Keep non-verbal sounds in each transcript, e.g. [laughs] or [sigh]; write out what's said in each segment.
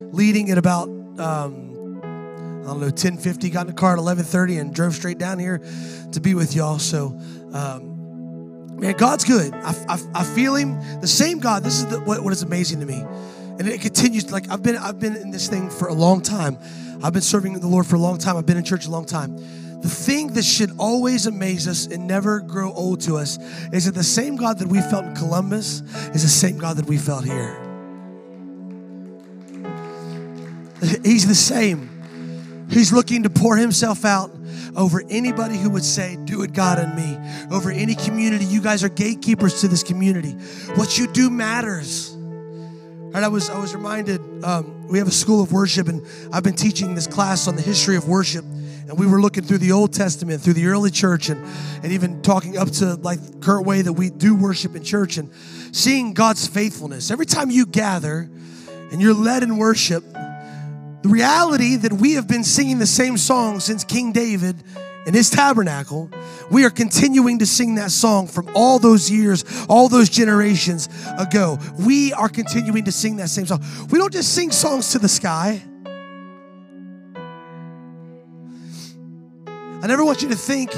leading at about um, I don't know 10:50. Got in the car at 11:30 and drove straight down here to be with y'all. So. Um, Man, God's good. I, I, I, feel Him. The same God. This is the, what, what is amazing to me, and it continues. Like I've been I've been in this thing for a long time. I've been serving the Lord for a long time. I've been in church a long time. The thing that should always amaze us and never grow old to us is that the same God that we felt in Columbus is the same God that we felt here. He's the same. He's looking to pour Himself out over anybody who would say, Do it, God, and me. Over any community. You guys are gatekeepers to this community. What you do matters. And I was I was reminded um, we have a school of worship, and I've been teaching this class on the history of worship. And we were looking through the Old Testament, through the early church, and, and even talking up to like current way that we do worship in church and seeing God's faithfulness. Every time you gather and you're led in worship, the reality that we have been singing the same song since King David in his tabernacle, we are continuing to sing that song from all those years, all those generations ago. We are continuing to sing that same song. We don't just sing songs to the sky. I never want you to think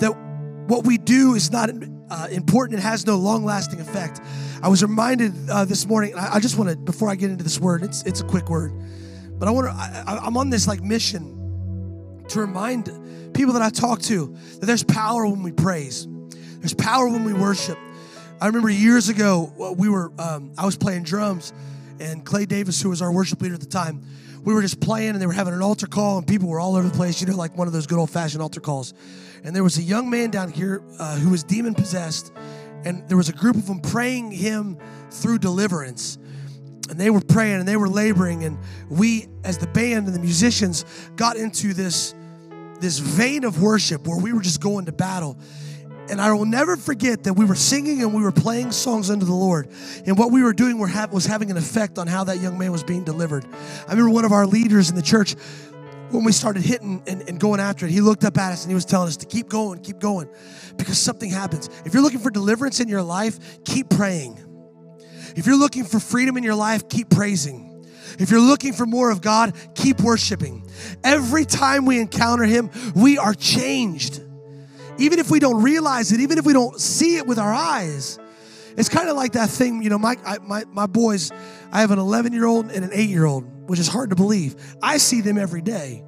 that what we do is not uh, important, it has no long lasting effect. I was reminded uh, this morning, I, I just want to, before I get into this word, it's, it's a quick word. But I want to, I'm on this like mission to remind people that I talk to that there's power when we praise. There's power when we worship. I remember years ago, we were, um, I was playing drums, and Clay Davis, who was our worship leader at the time, we were just playing and they were having an altar call, and people were all over the place, you know, like one of those good old fashioned altar calls. And there was a young man down here uh, who was demon possessed, and there was a group of them praying him through deliverance and they were praying and they were laboring and we as the band and the musicians got into this this vein of worship where we were just going to battle and I will never forget that we were singing and we were playing songs unto the Lord. And what we were doing were was having an effect on how that young man was being delivered. I remember one of our leaders in the church, when we started hitting and, and going after it, he looked up at us and he was telling us to keep going, keep going, because something happens. If you're looking for deliverance in your life, keep praying. If you're looking for freedom in your life, keep praising. If you're looking for more of God, keep worshiping. Every time we encounter Him, we are changed. Even if we don't realize it, even if we don't see it with our eyes. It's kind of like that thing, you know, my, I, my, my boys, I have an 11 year old and an 8 year old, which is hard to believe. I see them every day.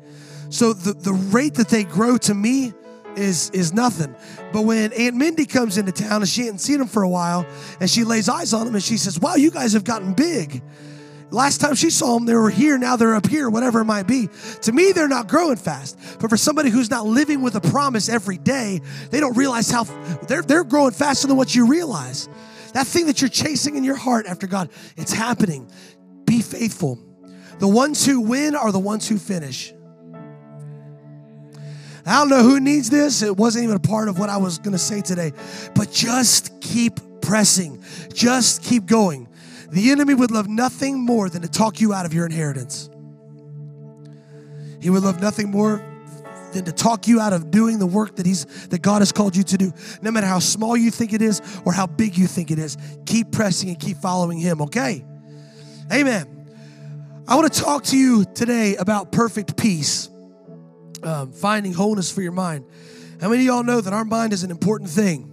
So the, the rate that they grow to me is is nothing. But when Aunt Mindy comes into town and she hadn't seen them for a while, and she lays eyes on them and she says, "Wow, you guys have gotten big." Last time she saw them, they were here. Now they're up here, whatever it might be. To me, they're not growing fast. But for somebody who's not living with a promise every day, they don't realize how they're, they're growing faster than what you realize. That thing that you're chasing in your heart after God, it's happening. Be faithful. The ones who win are the ones who finish. I don't know who needs this. It wasn't even a part of what I was going to say today. But just keep pressing, just keep going. The enemy would love nothing more than to talk you out of your inheritance. He would love nothing more than to talk you out of doing the work that he's that God has called you to do. No matter how small you think it is or how big you think it is, keep pressing and keep following him, okay? Amen. I want to talk to you today about perfect peace um, finding wholeness for your mind. How many of y'all know that our mind is an important thing?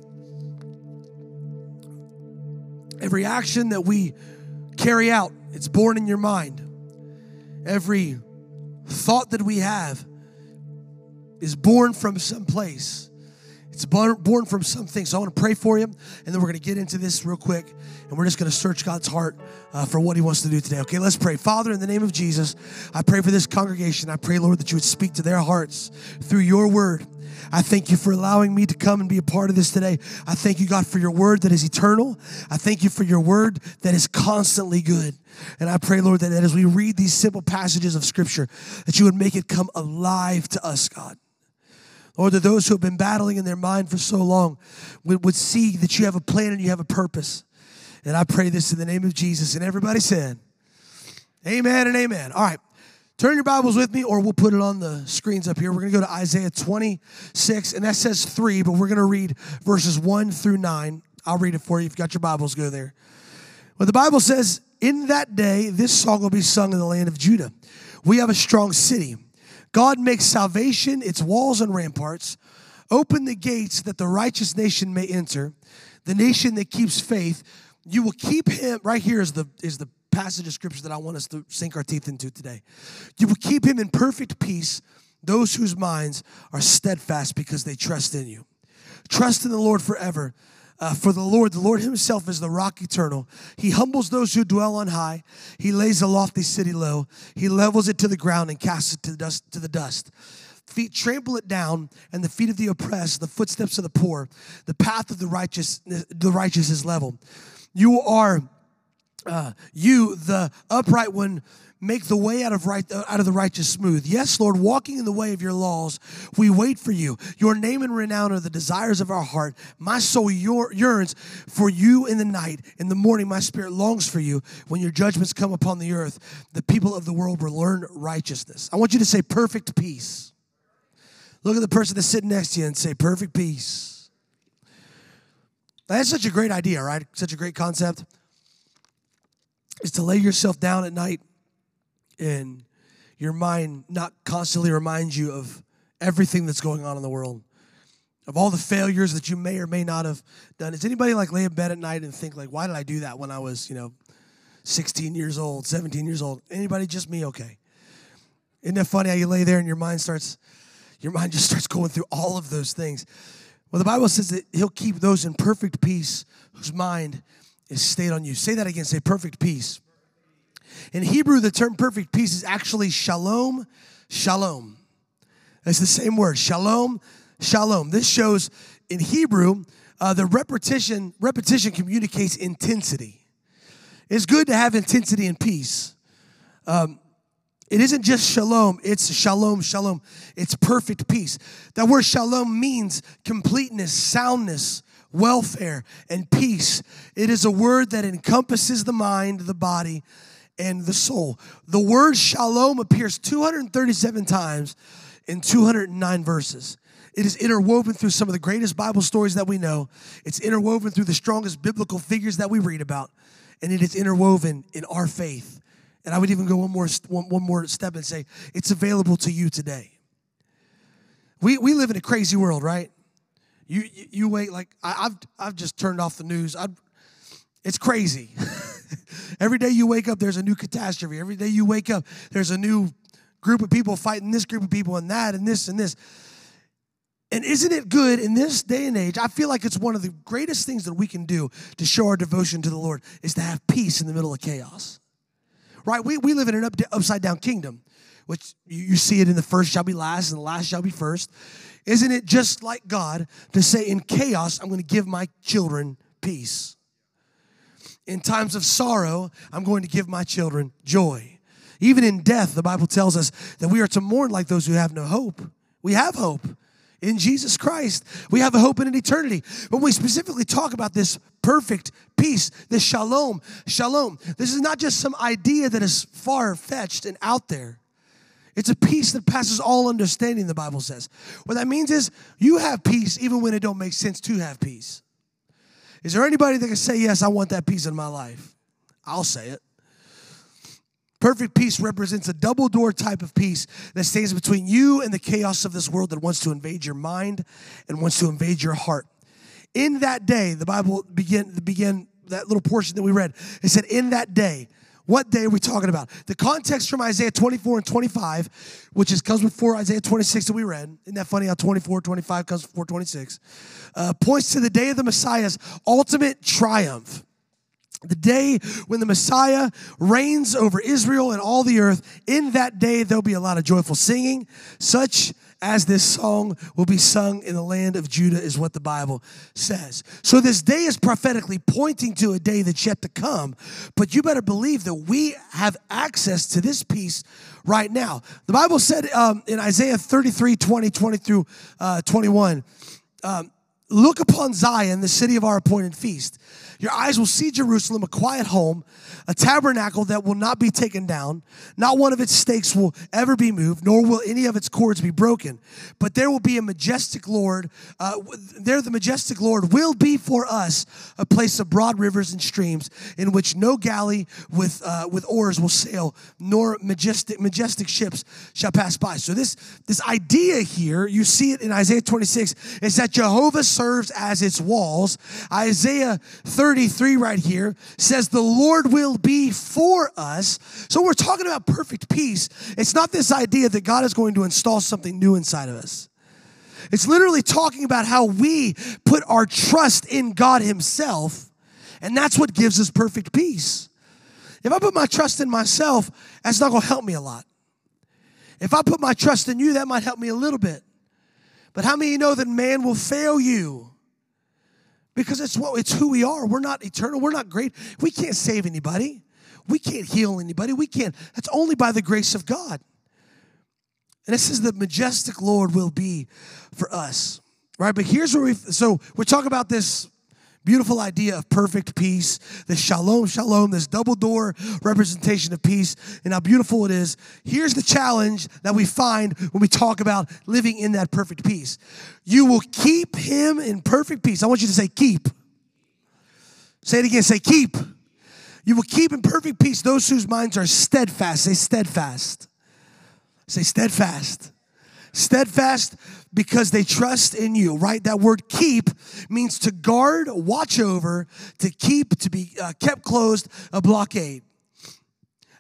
Every action that we carry out, it's born in your mind. Every thought that we have is born from some place. It's born from something. So I want to pray for you, and then we're going to get into this real quick, and we're just going to search God's heart uh, for what He wants to do today. Okay, let's pray. Father, in the name of Jesus, I pray for this congregation. I pray, Lord, that you would speak to their hearts through your word. I thank you for allowing me to come and be a part of this today. I thank you, God, for your word that is eternal. I thank you for your word that is constantly good. And I pray, Lord, that as we read these simple passages of Scripture, that you would make it come alive to us, God. Lord, that those who have been battling in their mind for so long would, would see that you have a plan and you have a purpose. And I pray this in the name of Jesus. And everybody said, Amen and amen. All right. Turn your Bibles with me, or we'll put it on the screens up here. We're going to go to Isaiah 26, and that says three, but we're going to read verses one through nine. I'll read it for you. If you've got your Bibles, go there. What the Bible says In that day, this song will be sung in the land of Judah. We have a strong city. God makes salvation its walls and ramparts. Open the gates that the righteous nation may enter, the nation that keeps faith. You will keep him, right here is the, is the passage of scripture that I want us to sink our teeth into today. You will keep him in perfect peace, those whose minds are steadfast because they trust in you. Trust in the Lord forever. Uh, for the Lord, the Lord Himself is the rock eternal. He humbles those who dwell on high. He lays a lofty city low. He levels it to the ground and casts it to the dust. To the dust. Feet trample it down, and the feet of the oppressed, the footsteps of the poor. The path of the righteous, the righteous is level. You are, uh, you the upright one make the way out of right out of the righteous smooth. Yes, Lord, walking in the way of your laws, we wait for you. Your name and renown are the desires of our heart. My soul yearns for you in the night. In the morning, my spirit longs for you. When your judgments come upon the earth, the people of the world will learn righteousness. I want you to say perfect peace. Look at the person that's sitting next to you and say perfect peace. That's such a great idea, right? Such a great concept. Is to lay yourself down at night and your mind not constantly reminds you of everything that's going on in the world, of all the failures that you may or may not have done. Does anybody like lay in bed at night and think like, why did I do that when I was, you know, 16 years old, 17 years old? Anybody? Just me? Okay. Isn't that funny how you lay there and your mind starts, your mind just starts going through all of those things. Well, the Bible says that He'll keep those in perfect peace whose mind is stayed on you. Say that again. Say perfect peace. In Hebrew, the term perfect peace is actually shalom, shalom. It's the same word, shalom, shalom. This shows in Hebrew, uh, the repetition, repetition communicates intensity. It's good to have intensity and peace. Um, it isn't just shalom, it's shalom, shalom. It's perfect peace. That word shalom means completeness, soundness, welfare, and peace. It is a word that encompasses the mind, the body, and the soul. The word shalom appears 237 times in 209 verses. It is interwoven through some of the greatest Bible stories that we know. It's interwoven through the strongest biblical figures that we read about, and it is interwoven in our faith. And I would even go one more one, one more step and say it's available to you today. We we live in a crazy world, right? You you, wait like I, have I've just turned off the news. i it's crazy. [laughs] Every day you wake up, there's a new catastrophe. Every day you wake up, there's a new group of people fighting this group of people and that and this and this. And isn't it good in this day and age? I feel like it's one of the greatest things that we can do to show our devotion to the Lord is to have peace in the middle of chaos. Right? We, we live in an up, upside down kingdom, which you, you see it in the first shall be last and the last shall be first. Isn't it just like God to say, in chaos, I'm going to give my children peace? in times of sorrow, I'm going to give my children joy. Even in death, the Bible tells us that we are to mourn like those who have no hope. We have hope in Jesus Christ. We have a hope in an eternity. When we specifically talk about this perfect peace, this shalom, shalom, this is not just some idea that is far fetched and out there. It's a peace that passes all understanding, the Bible says. What that means is you have peace even when it don't make sense to have peace. Is there anybody that can say, Yes, I want that peace in my life? I'll say it. Perfect peace represents a double door type of peace that stands between you and the chaos of this world that wants to invade your mind and wants to invade your heart. In that day, the Bible began, began that little portion that we read. It said, In that day, what day are we talking about? The context from Isaiah 24 and 25, which is comes before Isaiah 26 that we read. Isn't that funny how 24, 25 comes before 26? Uh, points to the day of the Messiah's ultimate triumph. The day when the Messiah reigns over Israel and all the earth, in that day there'll be a lot of joyful singing, such as this song will be sung in the land of Judah, is what the Bible says. So, this day is prophetically pointing to a day that's yet to come, but you better believe that we have access to this peace right now. The Bible said um, in Isaiah 33 20, 20 through uh, 21, um, look upon Zion, the city of our appointed feast. Your eyes will see Jerusalem, a quiet home, a tabernacle that will not be taken down. Not one of its stakes will ever be moved, nor will any of its cords be broken. But there will be a majestic Lord. Uh, there, the majestic Lord will be for us a place of broad rivers and streams, in which no galley with uh, with oars will sail, nor majestic majestic ships shall pass by. So this this idea here, you see it in Isaiah 26, is that Jehovah serves as its walls. Isaiah 33 right here says, The Lord will be for us. So we're talking about perfect peace. It's not this idea that God is going to install something new inside of us. It's literally talking about how we put our trust in God Himself, and that's what gives us perfect peace. If I put my trust in myself, that's not going to help me a lot. If I put my trust in you, that might help me a little bit. But how many know that man will fail you? because it's what it's who we are. We're not eternal. We're not great. We can't save anybody. We can't heal anybody. We can't. That's only by the grace of God. And this is the majestic Lord will be for us, right? But here's where we. So we're talking about this beautiful idea of perfect peace, this shalom, shalom, this double door representation of peace, and how beautiful it is. Here's the challenge that we find when we talk about living in that perfect peace. You will keep him in perfect peace. I want you to say, keep. Say it again, say, keep. You will keep in perfect peace those whose minds are steadfast. Say, steadfast. Say, steadfast. Steadfast because they trust in you, right? That word keep means to guard, watch over, to keep, to be uh, kept closed, a blockade.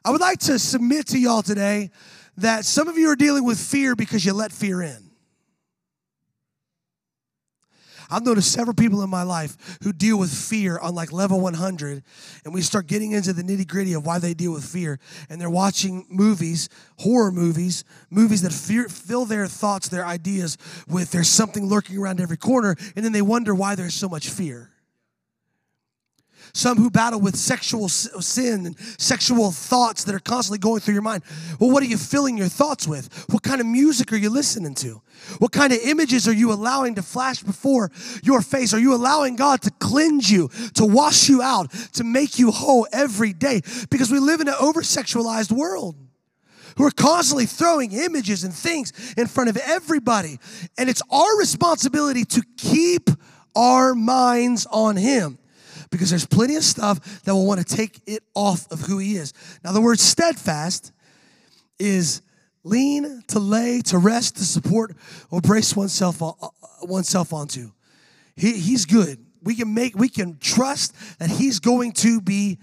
I would like to submit to y'all today that some of you are dealing with fear because you let fear in. I've noticed several people in my life who deal with fear on like level 100, and we start getting into the nitty gritty of why they deal with fear. And they're watching movies, horror movies, movies that fear, fill their thoughts, their ideas with there's something lurking around every corner, and then they wonder why there's so much fear some who battle with sexual sin and sexual thoughts that are constantly going through your mind. Well, what are you filling your thoughts with? What kind of music are you listening to? What kind of images are you allowing to flash before your face? Are you allowing God to cleanse you, to wash you out, to make you whole every day? Because we live in an over sexualized world who are constantly throwing images and things in front of everybody. And it's our responsibility to keep our minds on Him because there's plenty of stuff that will want to take it off of who he is. Now, the word steadfast is lean, to lay, to rest, to support, or brace oneself, uh, oneself onto. He, he's good. We can make, we can trust that he's going to be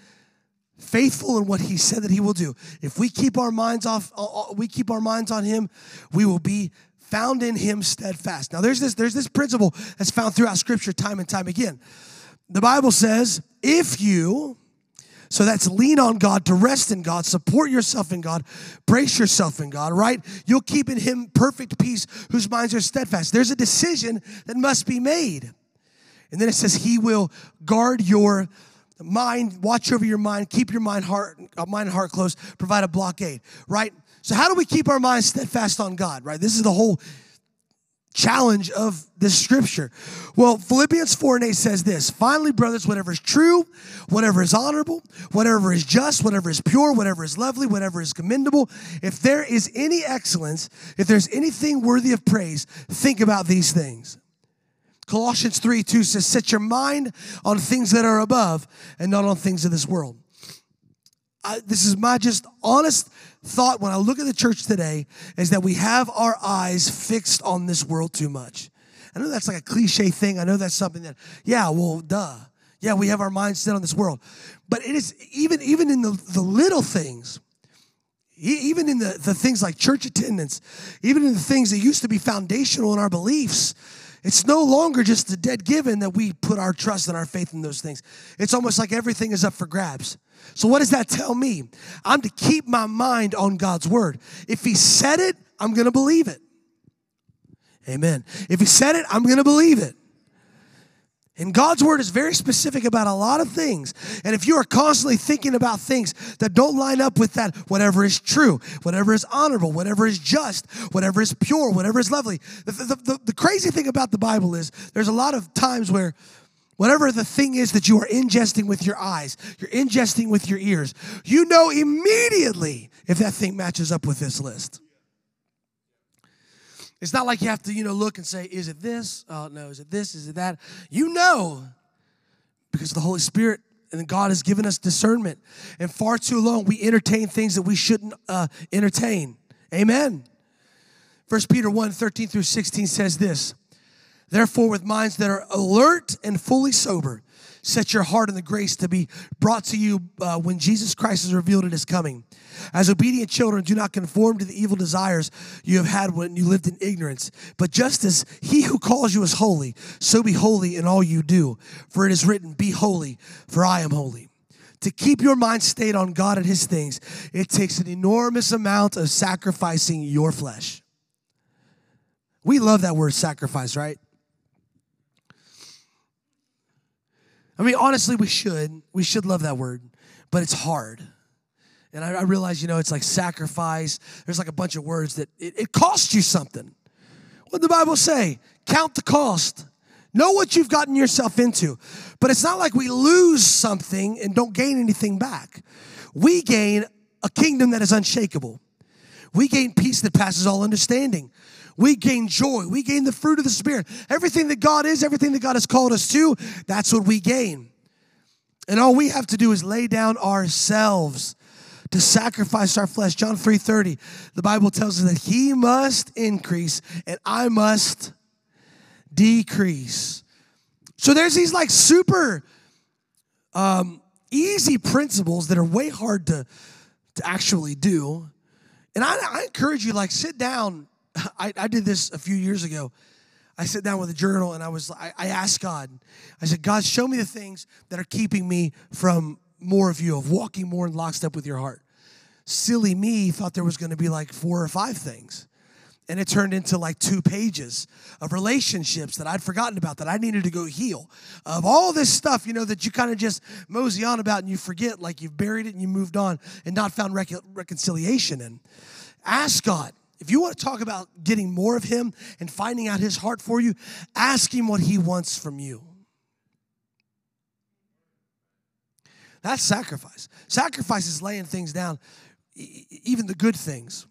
faithful in what he said that he will do. If we keep our minds off, uh, uh, we keep our minds on him, we will be found in him steadfast. Now there's this there's this principle that's found throughout scripture time and time again. The Bible says, if you, so that's lean on God, to rest in God, support yourself in God, brace yourself in God, right? You'll keep in Him perfect peace whose minds are steadfast. There's a decision that must be made. And then it says, He will guard your mind, watch over your mind, keep your mind, heart, uh, mind and heart close, provide a blockade, right? So, how do we keep our minds steadfast on God, right? This is the whole challenge of this scripture? Well, Philippians 4 and 8 says this Finally, brothers, whatever is true, whatever is honorable, whatever is just, whatever is pure, whatever is lovely, whatever is commendable, if there is any excellence, if there's anything worthy of praise, think about these things. Colossians 3 2 says, Set your mind on things that are above and not on things of this world. I, this is my just honest thought when I look at the church today is that we have our eyes fixed on this world too much. I know that's like a cliche thing. I know that's something that, yeah, well, duh. Yeah, we have our minds set on this world. But it is even even in the, the little things, even in the, the things like church attendance, even in the things that used to be foundational in our beliefs, it's no longer just a dead given that we put our trust and our faith in those things. It's almost like everything is up for grabs. So, what does that tell me? I'm to keep my mind on God's word. If He said it, I'm going to believe it. Amen. If He said it, I'm going to believe it. And God's word is very specific about a lot of things. And if you are constantly thinking about things that don't line up with that, whatever is true, whatever is honorable, whatever is just, whatever is pure, whatever is lovely. The, the, the, the crazy thing about the Bible is there's a lot of times where whatever the thing is that you are ingesting with your eyes, you're ingesting with your ears, you know immediately if that thing matches up with this list. It's not like you have to, you know, look and say, is it this? Oh, no. Is it this? Is it that? You know, because the Holy Spirit and God has given us discernment. And far too long, we entertain things that we shouldn't uh, entertain. Amen. First Peter 1 13 through 16 says this Therefore, with minds that are alert and fully sober, set your heart in the grace to be brought to you uh, when Jesus Christ is revealed at his coming. As obedient children, do not conform to the evil desires you have had when you lived in ignorance. But just as he who calls you is holy, so be holy in all you do. For it is written, Be holy, for I am holy. To keep your mind stayed on God and his things, it takes an enormous amount of sacrificing your flesh. We love that word sacrifice, right? I mean, honestly, we should. We should love that word, but it's hard. And I, I realize, you know, it's like sacrifice. There's like a bunch of words that it, it costs you something. What the Bible say? Count the cost. Know what you've gotten yourself into. But it's not like we lose something and don't gain anything back. We gain a kingdom that is unshakable. We gain peace that passes all understanding. We gain joy. We gain the fruit of the Spirit. Everything that God is, everything that God has called us to, that's what we gain. And all we have to do is lay down ourselves to sacrifice our flesh. John 3:30, the Bible tells us that he must increase and I must decrease. So there's these like super um, easy principles that are way hard to, to actually do. And I, I encourage you, like, sit down. I, I did this a few years ago. I sat down with a journal and I was I, I asked God, I said, God, show me the things that are keeping me from more of you, of walking more in lockstep with your heart silly me thought there was going to be like four or five things. And it turned into like two pages of relationships that I'd forgotten about that I needed to go heal. Of all this stuff, you know, that you kind of just mosey on about and you forget, like you've buried it and you moved on and not found rec- reconciliation And Ask God. If you want to talk about getting more of Him and finding out His heart for you, ask Him what He wants from you. That's sacrifice. Sacrifice is laying things down even the good things.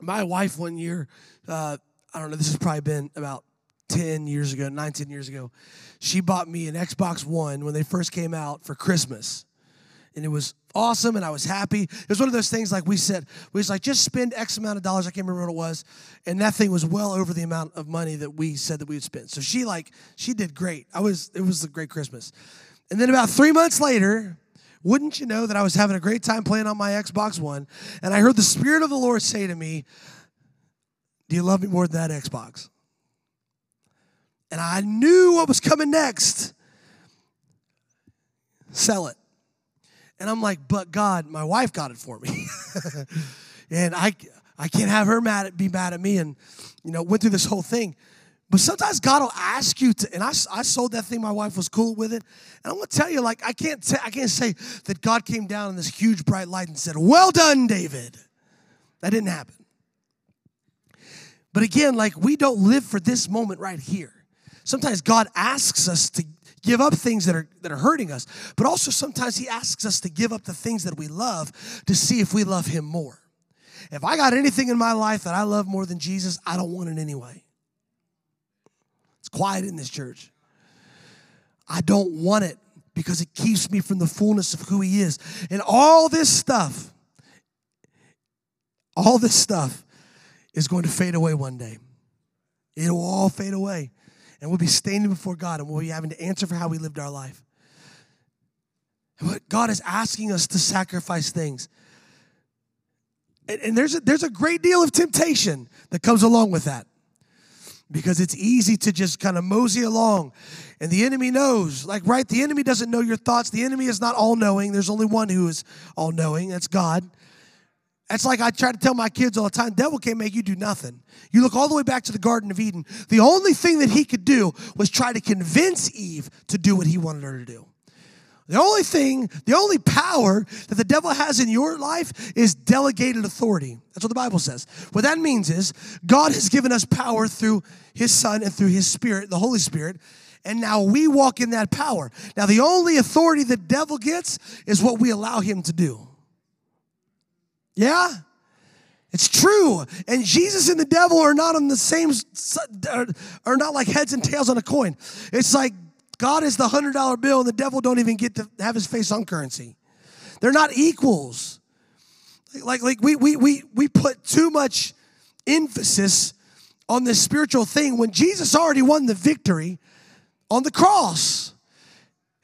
My wife, one year, uh, I don't know, this has probably been about 10 years ago, 19 years ago, she bought me an Xbox One when they first came out for Christmas. And it was awesome, and I was happy. It was one of those things like we said, we was like, just spend X amount of dollars. I can't remember what it was. And that thing was well over the amount of money that we said that we would spend. So she like, she did great. I was, it was a great Christmas. And then about three months later, wouldn't you know that I was having a great time playing on my Xbox One, and I heard the Spirit of the Lord say to me, Do you love me more than that Xbox? And I knew what was coming next. Sell it. And I'm like, but God, my wife got it for me. [laughs] and I I can't have her mad at, be mad at me and you know, went through this whole thing. But sometimes God will ask you to, and I, I sold that thing. My wife was cool with it, and I'm gonna tell you, like I can't, t- I can't say that God came down in this huge bright light and said, "Well done, David." That didn't happen. But again, like we don't live for this moment right here. Sometimes God asks us to give up things that are that are hurting us, but also sometimes He asks us to give up the things that we love to see if we love Him more. If I got anything in my life that I love more than Jesus, I don't want it anyway. It's quiet in this church. I don't want it because it keeps me from the fullness of who He is. And all this stuff, all this stuff is going to fade away one day. It will all fade away. And we'll be standing before God and we'll be having to answer for how we lived our life. But God is asking us to sacrifice things. And, and there's, a, there's a great deal of temptation that comes along with that because it's easy to just kind of mosey along. And the enemy knows, like, right? The enemy doesn't know your thoughts. The enemy is not all knowing. There's only one who is all knowing, that's God. It's like I try to tell my kids all the time devil can't make you do nothing. You look all the way back to the Garden of Eden. The only thing that he could do was try to convince Eve to do what he wanted her to do. The only thing, the only power that the devil has in your life is delegated authority. That's what the Bible says. What that means is God has given us power through his Son and through his Spirit, the Holy Spirit. And now we walk in that power. Now, the only authority the devil gets is what we allow him to do. Yeah? It's true. And Jesus and the devil are not on the same, are not like heads and tails on a coin. It's like God is the hundred dollar bill and the devil don't even get to have his face on currency. They're not equals. Like, like we, we, we, we put too much emphasis on this spiritual thing when Jesus already won the victory on the cross.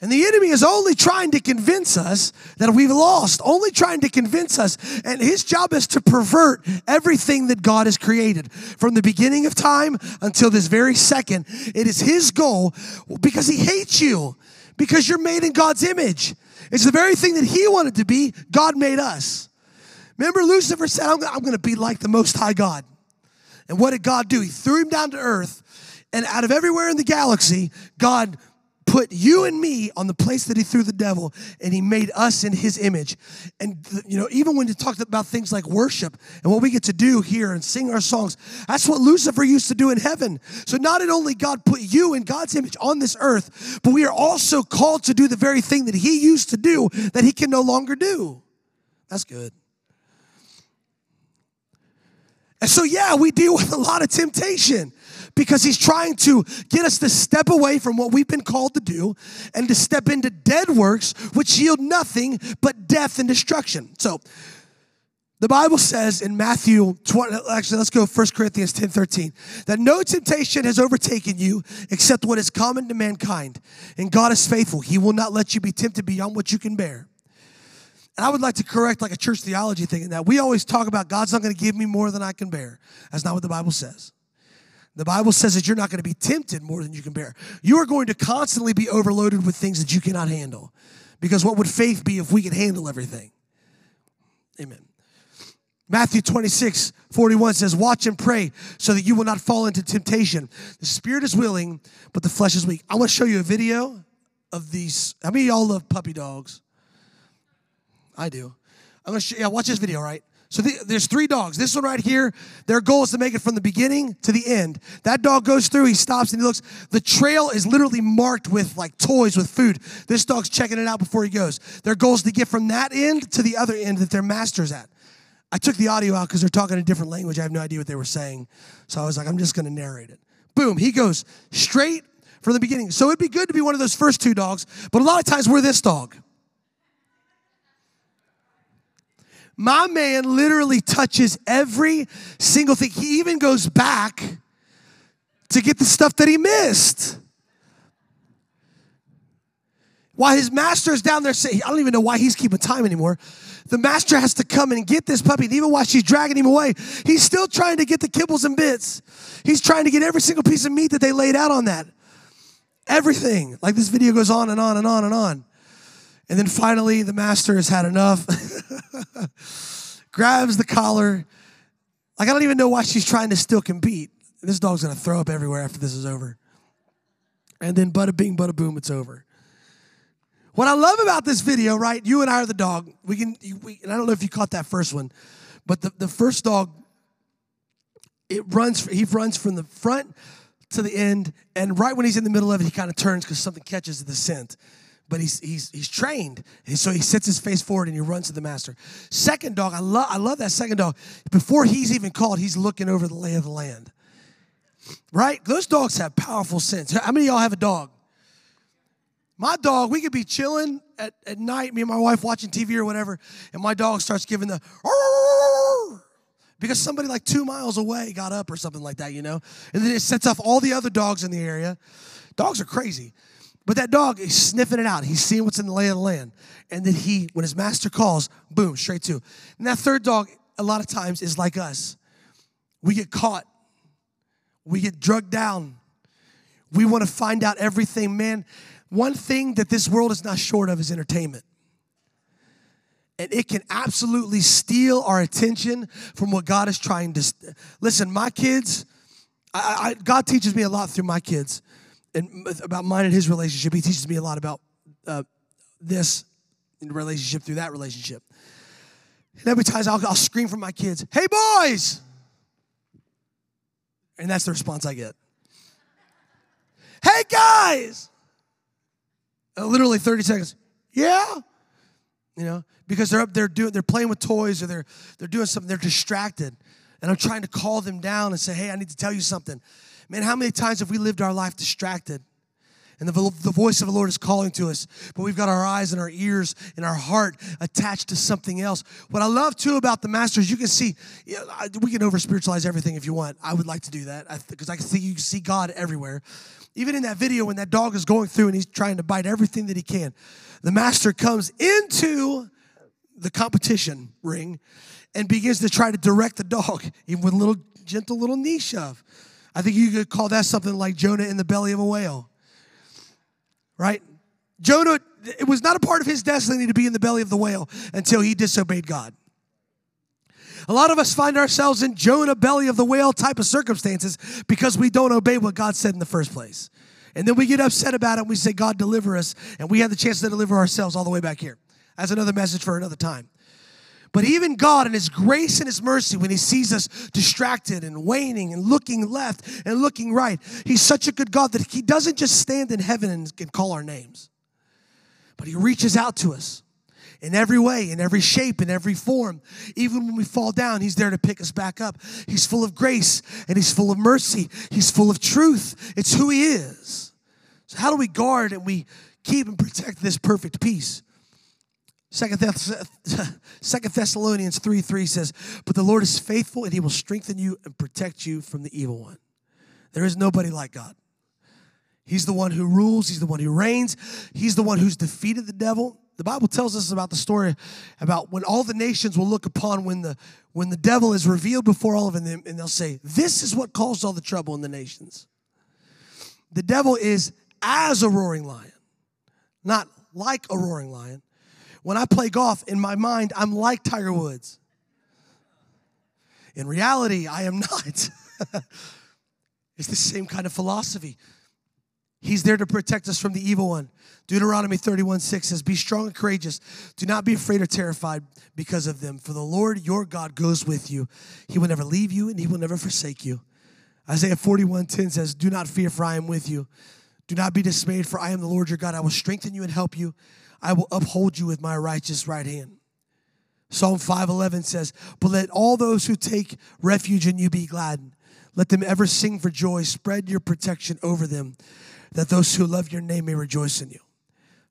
And the enemy is only trying to convince us that we've lost, only trying to convince us. And his job is to pervert everything that God has created from the beginning of time until this very second. It is his goal because he hates you, because you're made in God's image. It's the very thing that he wanted to be, God made us. Remember, Lucifer said, I'm going to be like the Most High God. And what did God do? He threw him down to earth. And out of everywhere in the galaxy, God put you and me on the place that he threw the devil and he made us in his image. And you know even when you talked about things like worship and what we get to do here and sing our songs that's what lucifer used to do in heaven. So not only god put you in god's image on this earth but we are also called to do the very thing that he used to do that he can no longer do. That's good. And so yeah we deal with a lot of temptation because he's trying to get us to step away from what we've been called to do and to step into dead works which yield nothing but death and destruction. So, the Bible says in Matthew 20, actually, let's go 1 Corinthians 10 13, that no temptation has overtaken you except what is common to mankind. And God is faithful. He will not let you be tempted beyond what you can bear. And I would like to correct like a church theology thing in that we always talk about God's not going to give me more than I can bear. That's not what the Bible says. The Bible says that you're not going to be tempted more than you can bear. You are going to constantly be overloaded with things that you cannot handle. Because what would faith be if we could handle everything? Amen. Matthew 26, 41 says, Watch and pray so that you will not fall into temptation. The spirit is willing, but the flesh is weak. I want to show you a video of these. How many y'all love puppy dogs? I do. I'm going to show, yeah, watch this video, right? So the, there's three dogs. This one right here, their goal is to make it from the beginning to the end. That dog goes through, he stops and he looks. The trail is literally marked with like toys with food. This dog's checking it out before he goes. Their goal is to get from that end to the other end that their master's at. I took the audio out because they're talking a different language. I have no idea what they were saying. So I was like, I'm just going to narrate it. Boom, he goes straight from the beginning. So it'd be good to be one of those first two dogs, but a lot of times we're this dog. My man literally touches every single thing. He even goes back to get the stuff that he missed. While his master is down there saying, I don't even know why he's keeping time anymore. The master has to come and get this puppy. And even while she's dragging him away, he's still trying to get the kibbles and bits. He's trying to get every single piece of meat that they laid out on that. Everything. Like this video goes on and on and on and on. And then finally, the master has had enough, [laughs] grabs the collar. Like, I don't even know why she's trying to still compete. This dog's gonna throw up everywhere after this is over. And then, bada bing, bada boom, it's over. What I love about this video, right? You and I are the dog. We can, we, and I don't know if you caught that first one, but the, the first dog, it runs, he runs from the front to the end, and right when he's in the middle of it, he kind of turns because something catches the scent but he's he's he's trained. And so he sets his face forward and he runs to the master. Second dog, I love I love that second dog. Before he's even called, he's looking over the lay of the land. Right? Those dogs have powerful sense. How many y'all have a dog? My dog, we could be chilling at, at night, me and my wife watching TV or whatever, and my dog starts giving the because somebody like two miles away got up or something like that, you know? And then it sets off all the other dogs in the area. Dogs are crazy. But that dog is sniffing it out. He's seeing what's in the lay of the land. And then he, when his master calls, boom, straight to. And that third dog, a lot of times, is like us. We get caught, we get drugged down. We want to find out everything. Man, one thing that this world is not short of is entertainment. and it can absolutely steal our attention from what God is trying to. St- Listen, my kids, I, I, God teaches me a lot through my kids and about mine and his relationship. He teaches me a lot about uh, this relationship through that relationship. And every time I'll, I'll scream from my kids, hey, boys! And that's the response I get. Hey, guys! Literally 30 seconds. Yeah? You know, because they're up there doing, they're playing with toys or they're, they're doing something, they're distracted. And I'm trying to call them down and say, hey, I need to tell you something. Man, how many times have we lived our life distracted? And the, the voice of the Lord is calling to us, but we've got our eyes and our ears and our heart attached to something else. What I love too about the masters, you can see, you know, we can over spiritualize everything if you want. I would like to do that because I, I can see you see God everywhere. Even in that video, when that dog is going through and he's trying to bite everything that he can, the master comes into the competition ring and begins to try to direct the dog, even with a little gentle little knee shove. I think you could call that something like Jonah in the belly of a whale right? Jonah, it was not a part of his destiny to be in the belly of the whale until he disobeyed God. A lot of us find ourselves in Jonah belly of the whale type of circumstances because we don't obey what God said in the first place. And then we get upset about it and we say, God, deliver us. And we have the chance to deliver ourselves all the way back here. That's another message for another time. But even God, in His grace and His mercy, when He sees us distracted and waning and looking left and looking right, He's such a good God that He doesn't just stand in heaven and, and call our names, but He reaches out to us in every way, in every shape, in every form. Even when we fall down, He's there to pick us back up. He's full of grace and He's full of mercy. He's full of truth. It's who He is. So, how do we guard and we keep and protect this perfect peace? Second, Thessalonians 3 3 says, But the Lord is faithful and he will strengthen you and protect you from the evil one. There is nobody like God. He's the one who rules, he's the one who reigns, he's the one who's defeated the devil. The Bible tells us about the story about when all the nations will look upon when the when the devil is revealed before all of them and they'll say, This is what caused all the trouble in the nations. The devil is as a roaring lion, not like a roaring lion. When I play golf, in my mind, I'm like Tiger Woods. In reality, I am not. [laughs] it's the same kind of philosophy. He's there to protect us from the evil one. Deuteronomy 31 6 says, Be strong and courageous. Do not be afraid or terrified because of them, for the Lord your God goes with you. He will never leave you and he will never forsake you. Isaiah 41 10 says, Do not fear, for I am with you. Do not be dismayed, for I am the Lord your God. I will strengthen you and help you. I will uphold you with my righteous right hand. Psalm 5:11 says, "But let all those who take refuge in you be glad. Let them ever sing for joy. Spread your protection over them, that those who love your name may rejoice in you."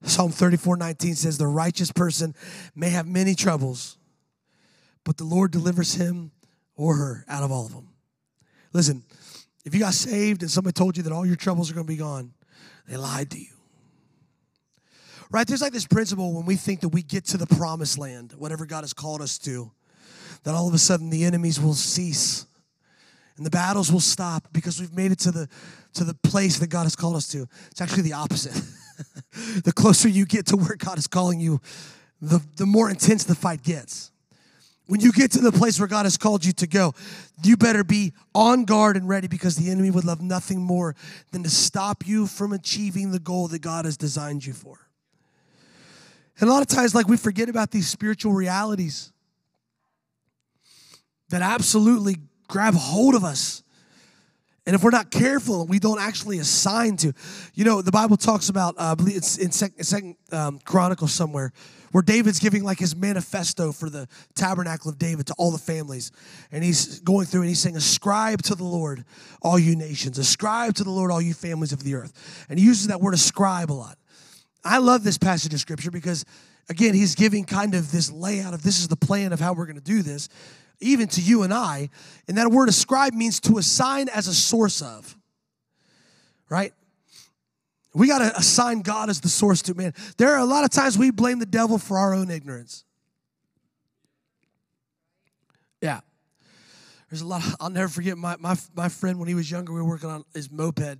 Psalm 34:19 says, "The righteous person may have many troubles, but the Lord delivers him or her out of all of them." Listen, if you got saved and somebody told you that all your troubles are going to be gone, they lied to you. Right? There's like this principle when we think that we get to the promised land, whatever God has called us to, that all of a sudden the enemies will cease and the battles will stop because we've made it to the to the place that God has called us to. It's actually the opposite. [laughs] the closer you get to where God is calling you, the, the more intense the fight gets. When you get to the place where God has called you to go, you better be on guard and ready because the enemy would love nothing more than to stop you from achieving the goal that God has designed you for. And a lot of times, like, we forget about these spiritual realities that absolutely grab hold of us. And if we're not careful, we don't actually assign to. You know, the Bible talks about, uh, I believe it's in Second, um, Chronicles somewhere, where David's giving like his manifesto for the tabernacle of David to all the families. And he's going through and he's saying, Ascribe to the Lord, all you nations. Ascribe to the Lord, all you families of the earth. And he uses that word ascribe a lot. I love this passage of scripture because, again, he's giving kind of this layout of this is the plan of how we're going to do this, even to you and I. And that word ascribe means to assign as a source of, right? We got to assign God as the source to, man. There are a lot of times we blame the devil for our own ignorance. Yeah. There's a lot, of, I'll never forget my, my, my friend when he was younger, we were working on his moped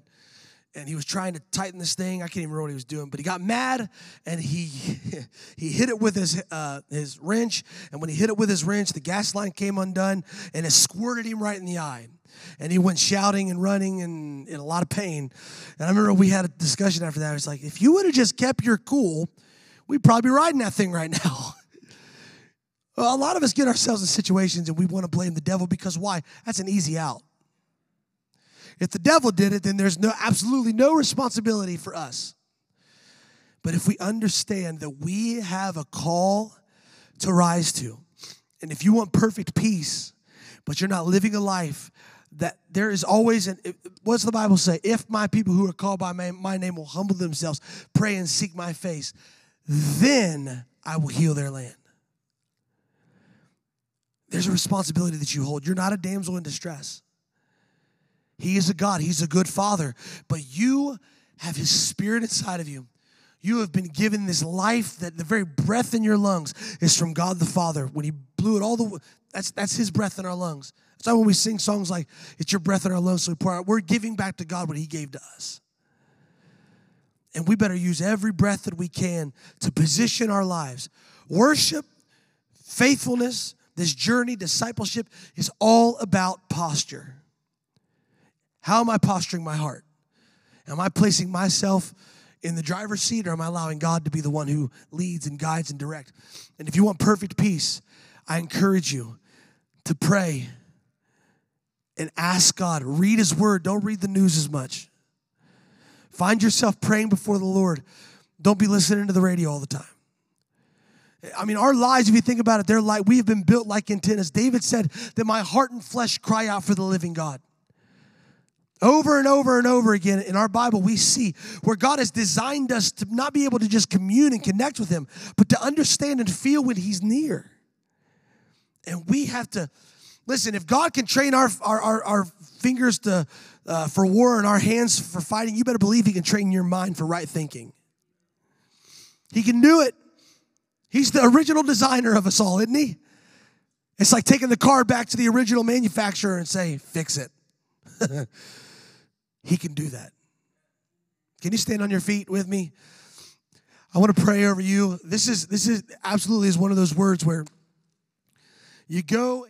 and he was trying to tighten this thing. I can't even remember what he was doing, but he got mad and he [laughs] he hit it with his uh, his wrench. And when he hit it with his wrench, the gas line came undone and it squirted him right in the eye. And he went shouting and running and in a lot of pain. And I remember we had a discussion after that. It's like, if you would have just kept your cool, we'd probably be riding that thing right now. well, [laughs] a lot of us get ourselves in situations and we want to blame the devil because why? That's an easy out. If the devil did it, then there's no absolutely no responsibility for us. But if we understand that we have a call to rise to, and if you want perfect peace, but you're not living a life that there is always an what's the bible say? If my people who are called by my, my, name will humble themselves pray and seek my face then i will heal their land. There's a responsibility that you hold. You're not a damsel in distress he is a God, He's a good Father. But you have His Spirit inside of you. You have been given this life that the very breath in your lungs is from God the Father. When He blew it all the that's that's His breath in our lungs. That's why when we sing songs like "It's Your breath in our lungs," so we pour out, we're giving back to God what He gave to us. And we better use every breath that we can to position our lives. Worship, faithfulness, this journey, discipleship is all about posture. How am I posturing my heart? Am I placing myself in the driver's seat or am I allowing God to be the one who leads and guides and direct? And if you want perfect peace, I encourage you to pray and ask God. Read His Word. Don't read the news as much. Find yourself praying before the Lord. Don't be listening to the radio all the time. I mean, our lives, if you think about it, they're like we have been built like antennas. David said that my heart and flesh cry out for the living God. Over and over and over again in our Bible, we see where God has designed us to not be able to just commune and connect with Him, but to understand and feel when He's near. And we have to listen. If God can train our our, our, our fingers to uh, for war and our hands for fighting, you better believe He can train your mind for right thinking. He can do it. He's the original designer of us all, isn't He? It's like taking the car back to the original manufacturer and say, "Fix it." [laughs] He can do that. Can you stand on your feet with me? I want to pray over you. This is this is absolutely is one of those words where you go